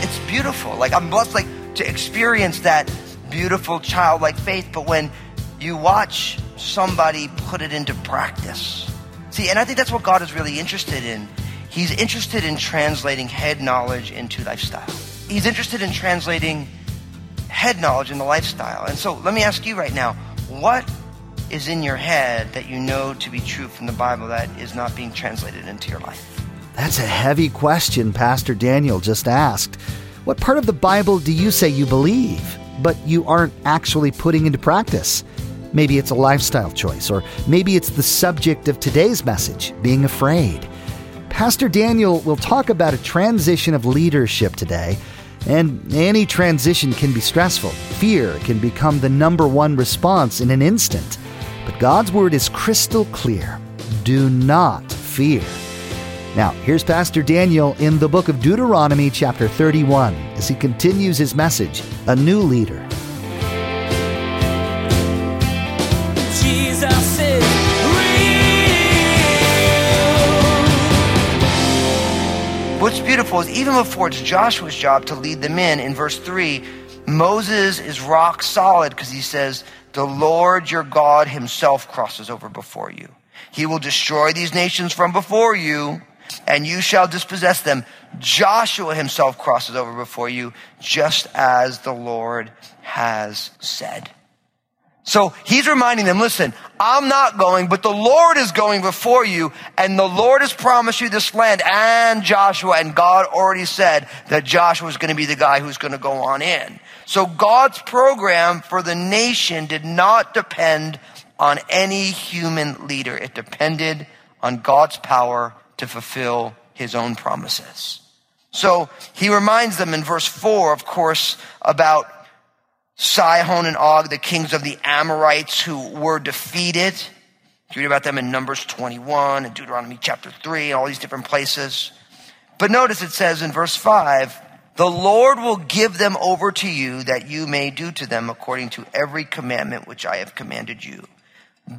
It's beautiful. Like I'm blessed like to experience that beautiful childlike faith, but when you watch somebody put it into practice. See, and I think that's what God is really interested in. He's interested in translating head knowledge into lifestyle. He's interested in translating head knowledge into lifestyle. And so let me ask you right now, what is in your head that you know to be true from the Bible that is not being translated into your life? That's a heavy question Pastor Daniel just asked. What part of the Bible do you say you believe, but you aren't actually putting into practice? Maybe it's a lifestyle choice, or maybe it's the subject of today's message, being afraid. Pastor Daniel will talk about a transition of leadership today, and any transition can be stressful. Fear can become the number one response in an instant. But God's word is crystal clear do not fear. Now, here's Pastor Daniel in the book of Deuteronomy, chapter 31, as he continues his message A New Leader. Even before it's Joshua's job to lead them in, in verse 3, Moses is rock solid because he says, The Lord your God himself crosses over before you. He will destroy these nations from before you, and you shall dispossess them. Joshua himself crosses over before you, just as the Lord has said. So he's reminding them, listen, I'm not going, but the Lord is going before you, and the Lord has promised you this land and Joshua, and God already said that Joshua is going to be the guy who's going to go on in. So God's program for the nation did not depend on any human leader. It depended on God's power to fulfill his own promises. So he reminds them in verse 4, of course, about Sihon and Og, the kings of the Amorites who were defeated. You read about them in Numbers 21 and Deuteronomy chapter 3 and all these different places. But notice it says in verse 5, the Lord will give them over to you that you may do to them according to every commandment which I have commanded you.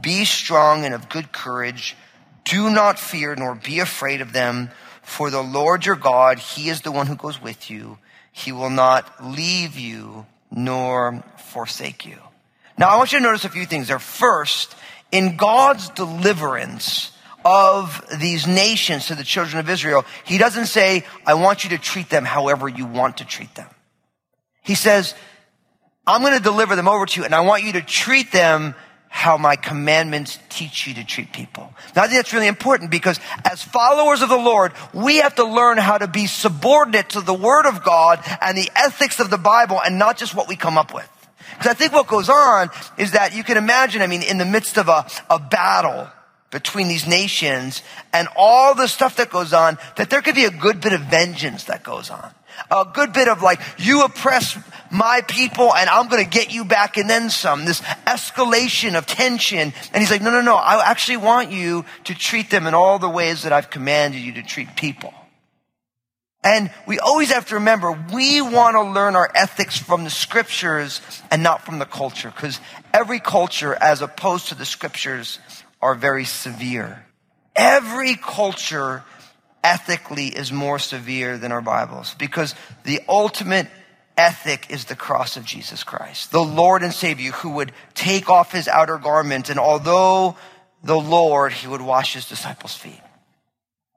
Be strong and of good courage. Do not fear nor be afraid of them, for the Lord your God, He is the one who goes with you. He will not leave you nor forsake you. Now, I want you to notice a few things there. First, in God's deliverance of these nations to the children of Israel, He doesn't say, I want you to treat them however you want to treat them. He says, I'm going to deliver them over to you and I want you to treat them how my commandments teach you to treat people. Now I think that's really important because as followers of the Lord, we have to learn how to be subordinate to the Word of God and the ethics of the Bible and not just what we come up with. Because I think what goes on is that you can imagine, I mean, in the midst of a, a battle between these nations and all the stuff that goes on, that there could be a good bit of vengeance that goes on a good bit of like, you oppress my people and I'm going to get you back and then some. This escalation of tension. And he's like, no, no, no. I actually want you to treat them in all the ways that I've commanded you to treat people. And we always have to remember, we want to learn our ethics from the scriptures and not from the culture. Because every culture, as opposed to the scriptures, are very severe. Every culture ethically is more severe than our Bibles because the ultimate ethic is the cross of Jesus Christ, the Lord and Savior who would take off his outer garment and although the Lord, he would wash his disciples' feet.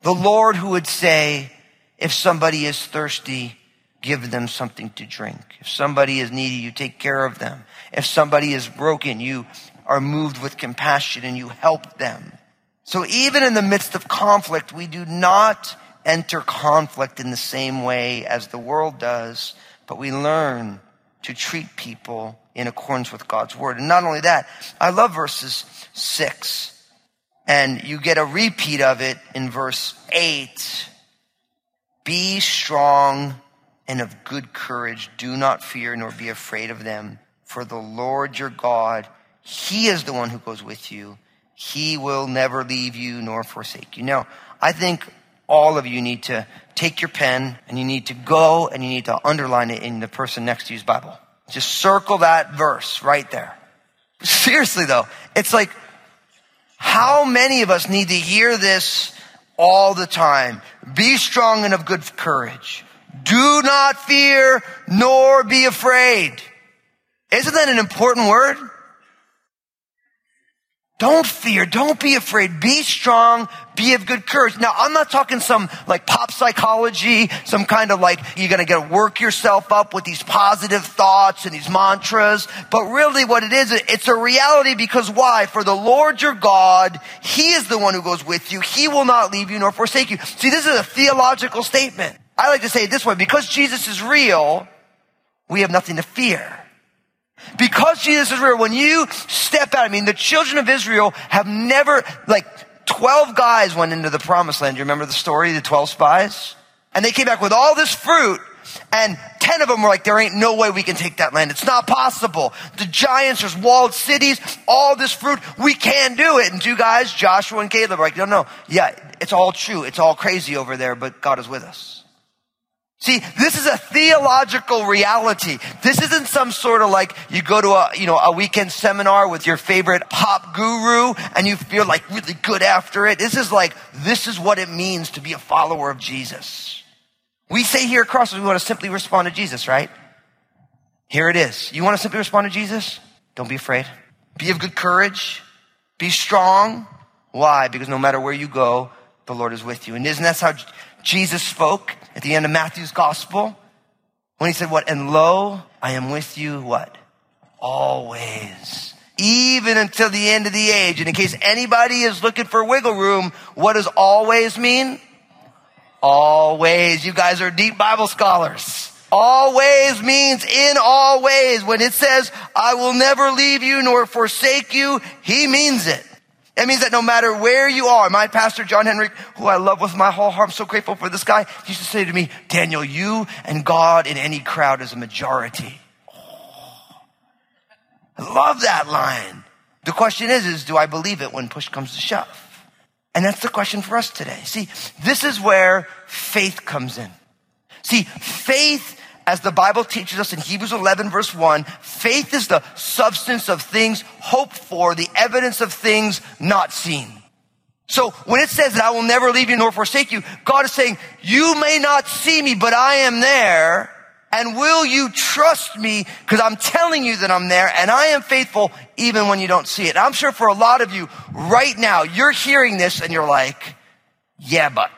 The Lord who would say, if somebody is thirsty, give them something to drink. If somebody is needy, you take care of them. If somebody is broken, you are moved with compassion and you help them. So even in the midst of conflict, we do not enter conflict in the same way as the world does, but we learn to treat people in accordance with God's word. And not only that, I love verses six and you get a repeat of it in verse eight. Be strong and of good courage. Do not fear nor be afraid of them. For the Lord your God, He is the one who goes with you He will never leave you nor forsake you. Now, I think all of you need to take your pen and you need to go and you need to underline it in the person next to you's Bible. Just circle that verse right there. Seriously though, it's like, how many of us need to hear this all the time? Be strong and of good courage. Do not fear nor be afraid. Isn't that an important word? Don't fear. Don't be afraid. Be strong. Be of good courage. Now, I'm not talking some like pop psychology, some kind of like you're going to get work yourself up with these positive thoughts and these mantras. But really what it is, it's a reality because why? For the Lord your God, He is the one who goes with you. He will not leave you nor forsake you. See, this is a theological statement. I like to say it this way. Because Jesus is real, we have nothing to fear. Because Jesus is real, when you step out, I mean, the children of Israel have never, like, 12 guys went into the promised land. You remember the story, the 12 spies? And they came back with all this fruit, and 10 of them were like, there ain't no way we can take that land. It's not possible. The giants, there's walled cities, all this fruit, we can't do it. And two guys, Joshua and Caleb, are like, no, no, yeah, it's all true. It's all crazy over there, but God is with us. See, this is a theological reality. This isn't some sort of like you go to a, you know, a weekend seminar with your favorite pop guru and you feel like really good after it. This is like, this is what it means to be a follower of Jesus. We say here at we want to simply respond to Jesus, right? Here it is. You want to simply respond to Jesus? Don't be afraid. Be of good courage. Be strong. Why? Because no matter where you go, the Lord is with you. And isn't that how Jesus spoke at the end of Matthew's gospel when he said what? And lo, I am with you what? Always. Even until the end of the age. And in case anybody is looking for wiggle room, what does always mean? Always. You guys are deep Bible scholars. Always means in all ways. When it says, I will never leave you nor forsake you, he means it. It means that no matter where you are, my pastor, John Henrik, who I love with my whole heart, I'm so grateful for this guy, he used to say to me, Daniel, you and God in any crowd is a majority. Oh, I love that line. The question is, is do I believe it when push comes to shove? And that's the question for us today. See, this is where faith comes in. See, faith as the Bible teaches us in Hebrews 11 verse 1, faith is the substance of things hoped for, the evidence of things not seen. So when it says that I will never leave you nor forsake you, God is saying, you may not see me, but I am there. And will you trust me? Because I'm telling you that I'm there and I am faithful even when you don't see it. I'm sure for a lot of you right now, you're hearing this and you're like, yeah, but.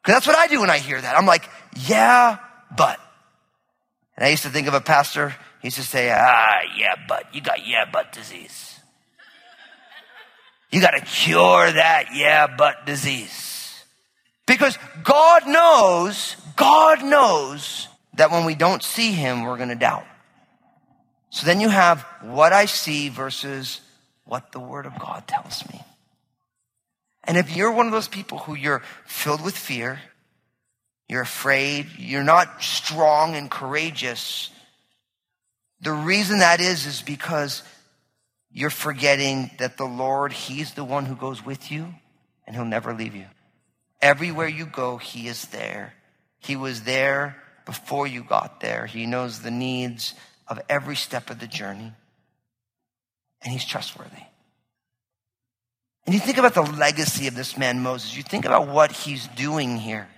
Because that's what I do when I hear that. I'm like, yeah, but. And I used to think of a pastor, he used to say, ah, yeah, but you got yeah, but disease. You got to cure that yeah, but disease. Because God knows, God knows that when we don't see him, we're going to doubt. So then you have what I see versus what the word of God tells me. And if you're one of those people who you're filled with fear, you're afraid. You're not strong and courageous. The reason that is, is because you're forgetting that the Lord, He's the one who goes with you and He'll never leave you. Everywhere you go, He is there. He was there before you got there. He knows the needs of every step of the journey. And He's trustworthy. And you think about the legacy of this man, Moses. You think about what he's doing here.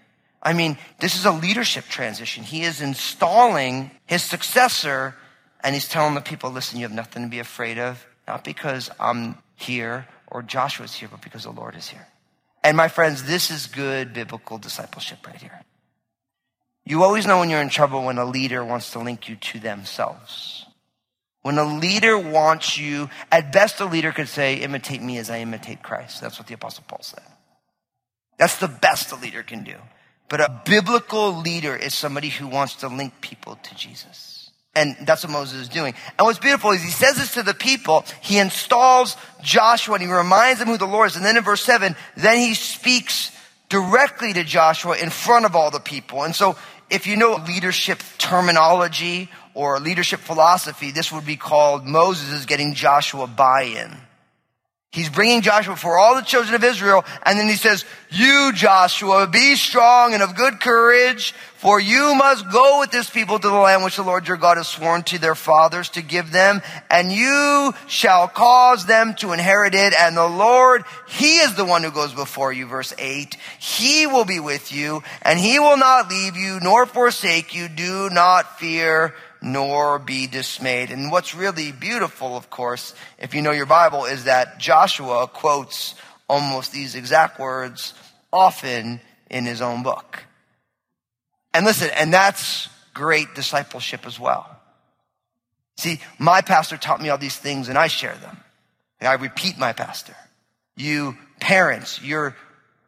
I mean, this is a leadership transition. He is installing his successor and he's telling the people, listen, you have nothing to be afraid of, not because I'm here or Joshua's here, but because the Lord is here. And my friends, this is good biblical discipleship right here. You always know when you're in trouble when a leader wants to link you to themselves. When a leader wants you, at best a leader could say, imitate me as I imitate Christ. That's what the apostle Paul said. That's the best a leader can do. But a biblical leader is somebody who wants to link people to Jesus. And that's what Moses is doing. And what's beautiful is he says this to the people. He installs Joshua and he reminds them who the Lord is. And then in verse seven, then he speaks directly to Joshua in front of all the people. And so if you know leadership terminology or leadership philosophy, this would be called Moses is getting Joshua buy-in. He's bringing Joshua for all the children of Israel. And then he says, you, Joshua, be strong and of good courage, for you must go with this people to the land which the Lord your God has sworn to their fathers to give them. And you shall cause them to inherit it. And the Lord, He is the one who goes before you. Verse eight. He will be with you and He will not leave you nor forsake you. Do not fear nor be dismayed. And what's really beautiful, of course, if you know your Bible, is that Joshua quotes almost these exact words often in his own book. And listen, and that's great discipleship as well. See, my pastor taught me all these things and I share them. And I repeat my pastor. You parents, you're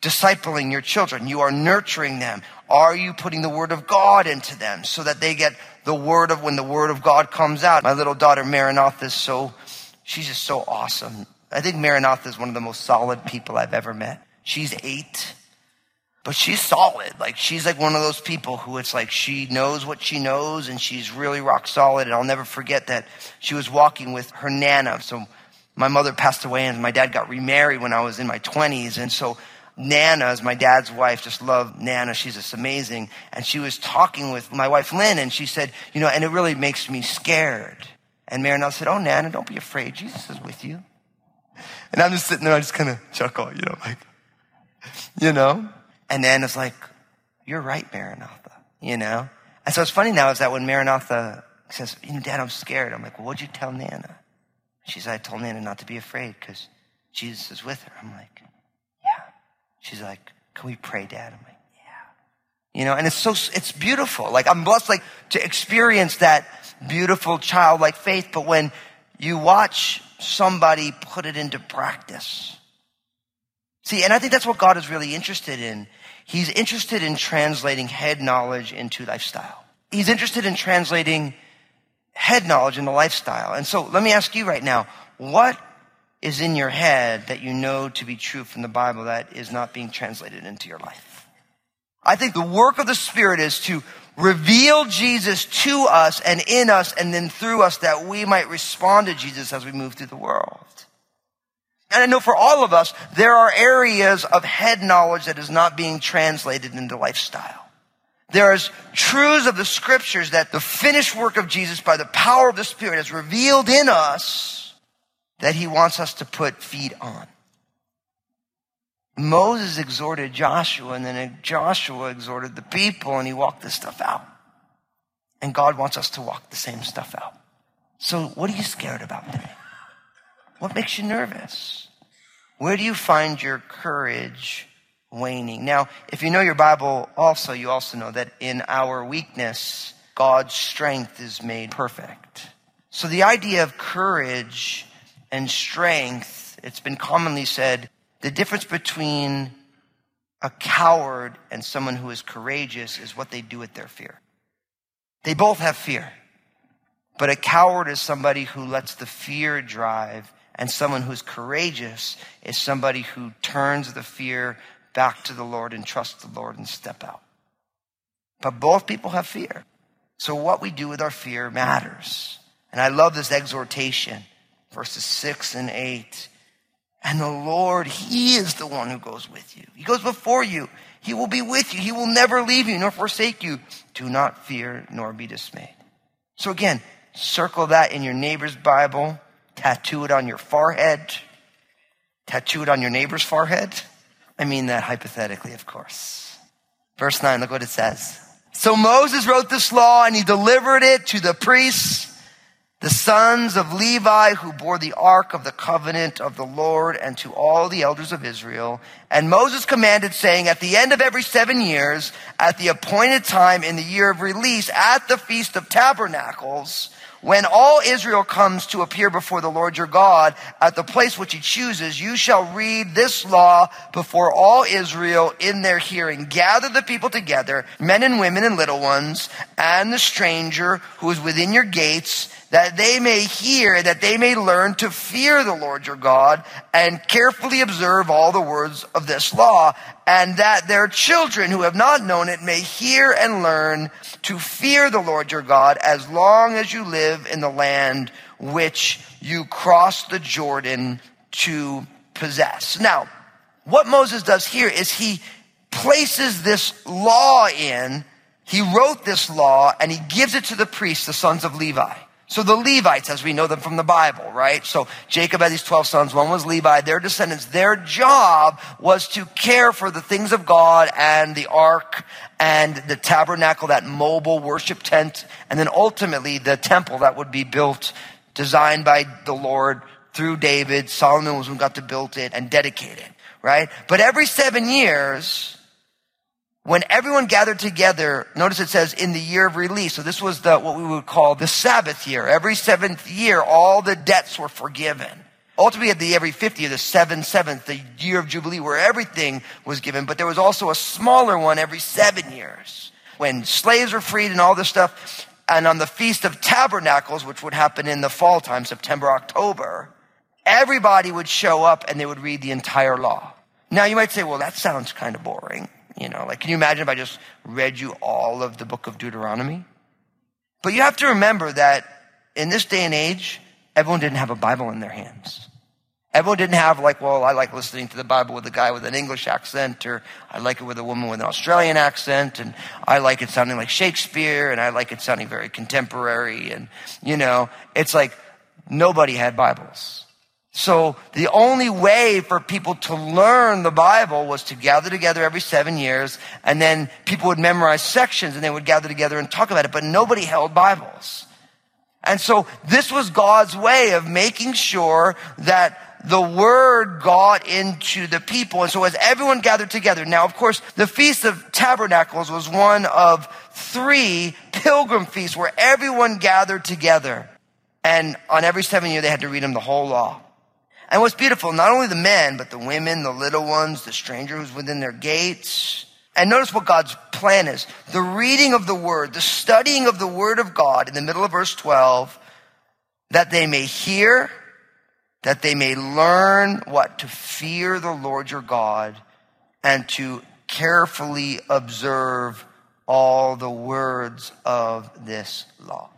discipling your children. You are nurturing them. Are you putting the word of God into them so that they get the word of when the word of God comes out. My little daughter Maranatha is so, she's just so awesome. I think Maranatha is one of the most solid people I've ever met. She's eight, but she's solid. Like she's like one of those people who it's like she knows what she knows and she's really rock solid. And I'll never forget that she was walking with her nana. So my mother passed away and my dad got remarried when I was in my twenties. And so Nana is my dad's wife. Just love Nana. She's just amazing. And she was talking with my wife Lynn and she said, you know, and it really makes me scared. And Maranatha said, oh, Nana, don't be afraid. Jesus is with you. And I'm just sitting there. I just kind of chuckle, you know, like, you know? And Nana's like, you're right, Maranatha, you know? And so it's funny now is that when Maranatha says, you know, Dad, I'm scared. I'm like, well, what'd you tell Nana? She said, I told Nana not to be afraid because Jesus is with her. I'm like, She's like, can we pray, Dad? I'm like, yeah. You know, and it's so, it's beautiful. Like, I'm blessed, like, to experience that beautiful childlike faith. But when you watch somebody put it into practice, see, and I think that's what God is really interested in. He's interested in translating head knowledge into lifestyle. He's interested in translating head knowledge into lifestyle. And so let me ask you right now, what is in your head that you know to be true from the Bible that is not being translated into your life. I think the work of the Spirit is to reveal Jesus to us and in us and then through us that we might respond to Jesus as we move through the world. And I know for all of us, there are areas of head knowledge that is not being translated into lifestyle. There's truths of the scriptures that the finished work of Jesus by the power of the Spirit has revealed in us that he wants us to put feet on. Moses exhorted Joshua, and then Joshua exhorted the people, and he walked this stuff out. And God wants us to walk the same stuff out. So, what are you scared about today? What makes you nervous? Where do you find your courage waning? Now, if you know your Bible also, you also know that in our weakness, God's strength is made perfect. So the idea of courage and strength, it's been commonly said, the difference between a coward and someone who is courageous is what they do with their fear. They both have fear. But a coward is somebody who lets the fear drive, and someone who's courageous is somebody who turns the fear back to the Lord and trusts the Lord and step out. But both people have fear. So what we do with our fear matters. And I love this exhortation verses 6 and 8. And the Lord, He is the one who goes with you. He goes before you. He will be with you. He will never leave you nor forsake you. Do not fear nor be dismayed. So again, circle that in your neighbor's Bible, tattoo it on your forehead, tattoo it on your neighbor's forehead. I mean that hypothetically, of course. Verse 9, look what it says. So Moses wrote this law and he delivered it to the priests the sons of Levi who bore the ark of the covenant of the Lord and to all the elders of Israel. And Moses commanded saying, at the end of every seven years, at the appointed time in the year of release, at the feast of tabernacles, when all Israel comes to appear before the Lord your God at the place which he chooses, you shall read this law before all Israel in their hearing. Gather the people together, men and women and little ones, and the stranger who is within your gates, that they may hear, that they may learn to fear the Lord your God and carefully observe all the words of this law, and that their children who have not known it may hear and learn to fear the Lord your God as long as you live in the land which you cross the Jordan to possess. Now, what Moses does here is he places this law in, he wrote this law, and he gives it to the priests, the sons of Levi. So the Levites, as we know them from the Bible, right? So Jacob had these 12 sons. One was Levi, their descendants. Their job was to care for the things of God and the ark and the tabernacle, that mobile worship tent, and then ultimately the temple that would be built, designed by the Lord through David. Solomon was who got to build it and dedicate it, right? But every seven years, when everyone gathered together, notice it says in the year of release. So this was the, what we would call the Sabbath year. Every seventh year, all the debts were forgiven. Ultimately, at the every 50 year, the seven seventh, the year of Jubilee, where everything was given. But there was also a smaller one every seven years when slaves were freed and all this stuff. And on the Feast of Tabernacles, which would happen in the fall time, September, October, everybody would show up and they would read the entire law. Now you might say, well, that sounds kind of boring. You know, like, can you imagine if I just read you all of the book of Deuteronomy? But you have to remember that in this day and age, everyone didn't have a Bible in their hands. Everyone didn't have like, well, I like listening to the Bible with a guy with an English accent, or I like it with a woman with an Australian accent, and I like it sounding like Shakespeare, and I like it sounding very contemporary, and you know, it's like nobody had Bibles. So the only way for people to learn the Bible was to gather together every seven years, and then people would memorize sections and they would gather together and talk about it, but nobody held Bibles. And so this was God's way of making sure that the word got into the people. And so as everyone gathered together, now of course the Feast of Tabernacles was one of three pilgrim feasts where everyone gathered together. And on every seven year they had to read them the whole law. And what's beautiful, not only the men, but the women, the little ones, the stranger who's within their gates. And notice what God's plan is. The reading of the word, the studying of the word of God in the middle of verse 12, that they may hear, that they may learn what? To fear the Lord your God and to carefully observe all the words of this law.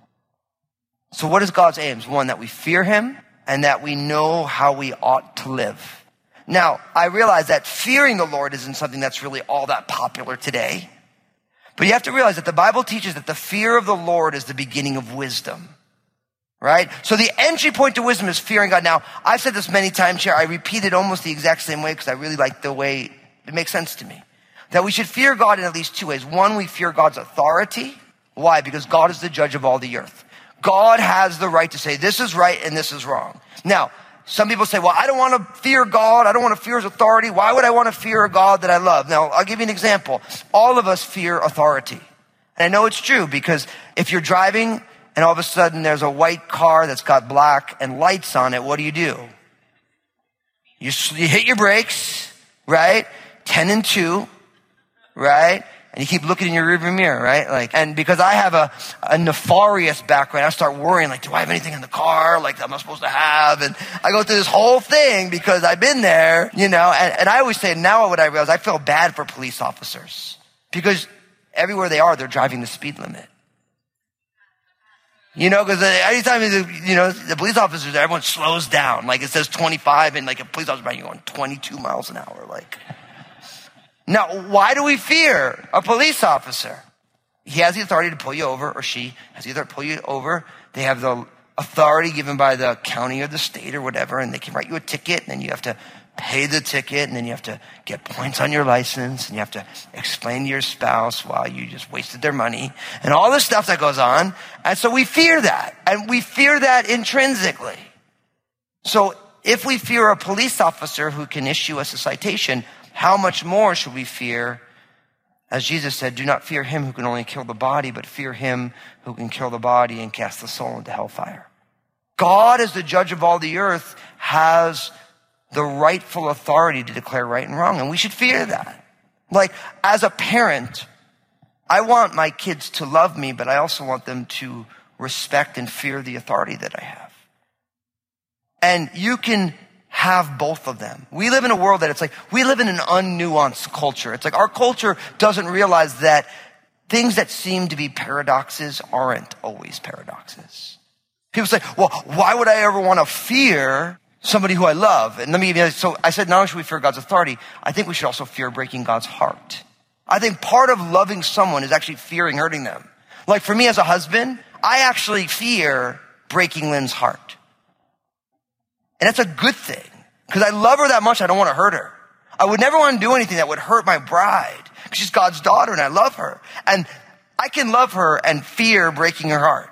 So what is God's aims? One, that we fear him and that we know how we ought to live. Now, I realize that fearing the Lord isn't something that's really all that popular today. But you have to realize that the Bible teaches that the fear of the Lord is the beginning of wisdom. Right? So the entry point to wisdom is fearing God. Now, I've said this many times here. I repeat it almost the exact same way because I really like the way it makes sense to me. That we should fear God in at least two ways. One, we fear God's authority. Why? Because God is the judge of all the earth. God has the right to say this is right and this is wrong. Now, some people say, well, I don't want to fear God. I don't want to fear his authority. Why would I want to fear a God that I love? Now, I'll give you an example. All of us fear authority. And I know it's true because if you're driving and all of a sudden there's a white car that's got black and lights on it, what do you do? You, you hit your brakes, right? 10 and 2, right? And you keep looking in your rearview mirror, right? Like, and because I have a, a nefarious background, I start worrying, like, do I have anything in the car, like, I'm not supposed to have? And I go through this whole thing because I've been there, you know, and, and I always say, now what I realize, I feel bad for police officers because everywhere they are, they're driving the speed limit. You know, because anytime, you know, the police officers, everyone slows down. Like it says 25 and like a police officer, you're going 22 miles an hour. Like, now, why do we fear a police officer? He has the authority to pull you over, or she has the authority to pull you over. They have the authority given by the county or the state or whatever, and they can write you a ticket, and then you have to pay the ticket, and then you have to get points on your license, and you have to explain to your spouse why you just wasted their money, and all this stuff that goes on. And so we fear that, and we fear that intrinsically. So if we fear a police officer who can issue us a citation, how much more should we fear? As Jesus said, do not fear him who can only kill the body, but fear him who can kill the body and cast the soul into hellfire. God, as the judge of all the earth, has the rightful authority to declare right and wrong, and we should fear that. Like, as a parent, I want my kids to love me, but I also want them to respect and fear the authority that I have. And you can have both of them. We live in a world that it's like, we live in an unnuanced culture. It's like our culture doesn't realize that things that seem to be paradoxes aren't always paradoxes. People say, well, why would I ever want to fear somebody who I love. And let me give you, so I said, not only should we fear God's authority, I think we should also fear breaking God's heart. I think part of loving someone is actually fearing hurting them. Like for me as a husband, I actually fear breaking Lynn's heart. And that's a good thing because I love her that much. I don't want to hurt her. I would never want to do anything that would hurt my bride because she's God's daughter and I love her. And I can love her and fear breaking her heart.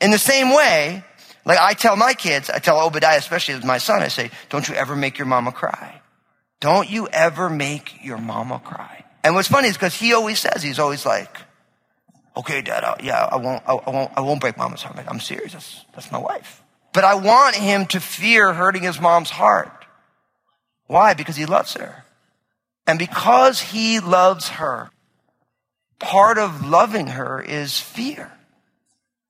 In the same way, like I tell my kids, I tell Obadiah, especially my son, I say, don't you ever make your mama cry. Don't you ever make your mama cry. And what's funny is because he always says, he's always like, okay, dad, I, yeah, I won't, I, I, won't, I won't break mama's heart. I'm serious. That's, that's my wife. But I want him to fear hurting his mom's heart. Why? Because he loves her. And because he loves her, part of loving her is fear.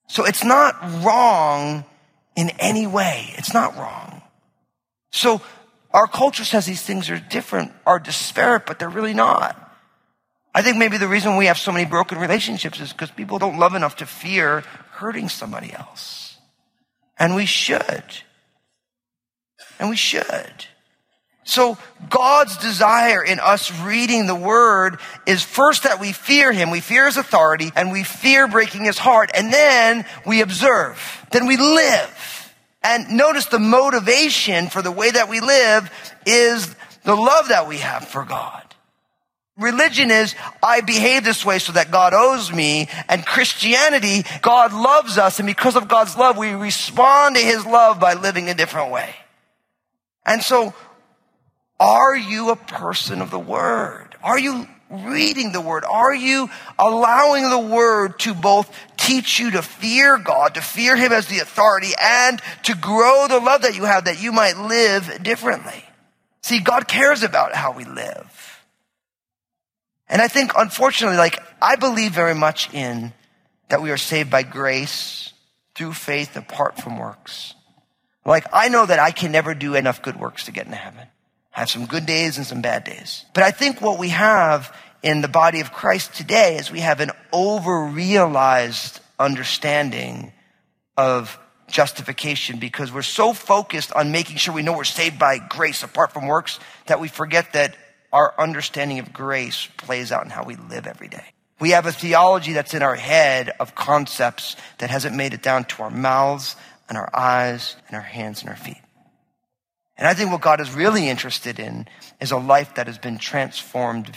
So it's not wrong in any way. It's not wrong. So our culture says these things are different, are disparate, but they're really not. I think maybe the reason we have so many broken relationships is because people don't love enough to fear hurting somebody else. And we should. And we should. So God's desire in us reading the word is first that we fear him. We fear his authority and we fear breaking his heart. And then we observe. Then we live. And notice the motivation for the way that we live is the love that we have for God. Religion is, I behave this way so that God owes me. And Christianity, God loves us. And because of God's love, we respond to his love by living a different way. And so are you a person of the word? Are you reading the word? Are you allowing the word to both teach you to fear God, to fear him as the authority, and to grow the love that you have that you might live differently? See, God cares about how we live. And I think, unfortunately, like, I believe very much in that we are saved by grace through faith apart from works. Like, I know that I can never do enough good works to get into heaven have some good days and some bad days. But I think what we have in the body of Christ today is we have an over-realized understanding of justification because we're so focused on making sure we know we're saved by grace apart from works that we forget that our understanding of grace plays out in how we live every day. We have a theology that's in our head of concepts that hasn't made it down to our mouths and our eyes and our hands and our feet. And I think what God is really interested in is a life that has been transformed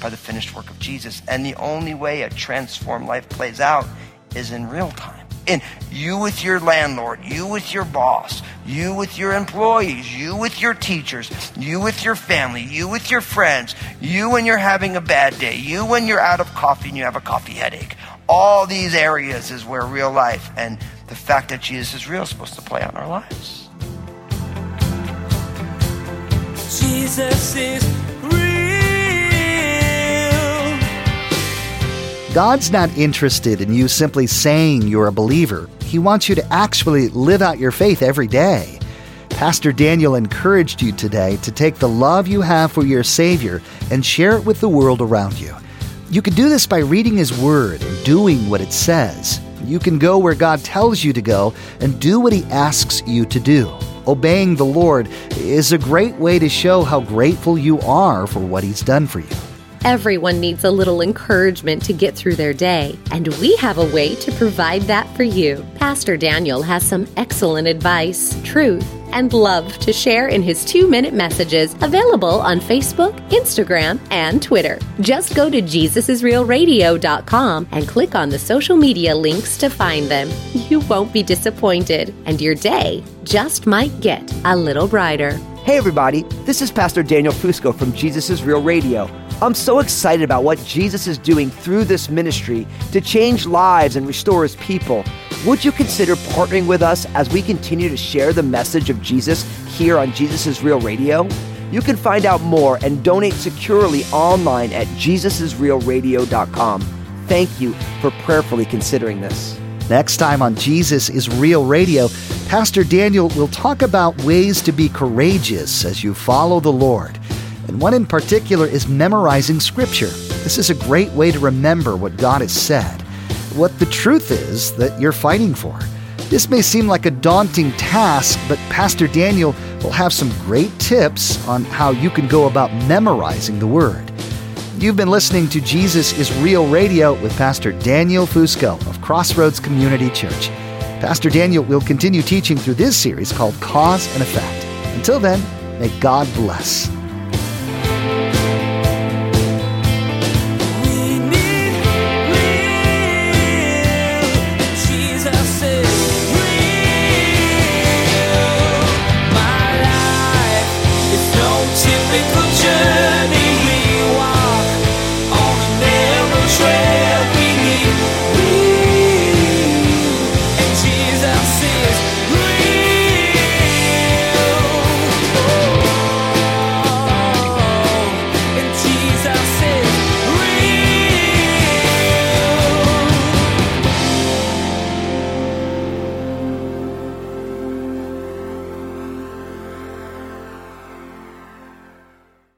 by the finished work of Jesus. And the only way a transformed life plays out is in real time. And you with your landlord, you with your boss, you with your employees, you with your teachers, you with your family, you with your friends, you when you're having a bad day, you when you're out of coffee and you have a coffee headache. All these areas is where real life and the fact that Jesus is real is supposed to play out in our lives. Jesus is God's not interested in you simply saying you're a believer. He wants you to actually live out your faith every day. Pastor Daniel encouraged you today to take the love you have for your Savior and share it with the world around you. You can do this by reading His Word and doing what it says. You can go where God tells you to go and do what He asks you to do obeying the Lord is a great way to show how grateful you are for what He's done for you. Everyone needs a little encouragement to get through their day, and we have a way to provide that for you. Pastor Daniel has some excellent advice, truth, and love to share in his two minute messages available on Facebook, Instagram, and Twitter. Just go to JesusIsRealRadio.com and click on the social media links to find them. You won't be disappointed, and your day just might get a little brighter. Hey, everybody, this is Pastor Daniel Fusco from Jesus is Real Radio. I'm so excited about what Jesus is doing through this ministry to change lives and restore his people. Would you consider partnering with us as we continue to share the message of Jesus here on Jesus is Real Radio? You can find out more and donate securely online at jesusisrealradio.com. Thank you for prayerfully considering this. Next time on Jesus is Real Radio, Pastor Daniel will talk about ways to be courageous as you follow the Lord. And one in particular is memorizing Scripture. This is a great way to remember what God has said, what the truth is that you're fighting for. This may seem like a daunting task, but Pastor Daniel will have some great tips on how you can go about memorizing the Word. You've been listening to Jesus is Real Radio with Pastor Daniel Fusco of Crossroads Community Church. Pastor Daniel will continue teaching through this series called Cause and Effect. Until then, may God bless.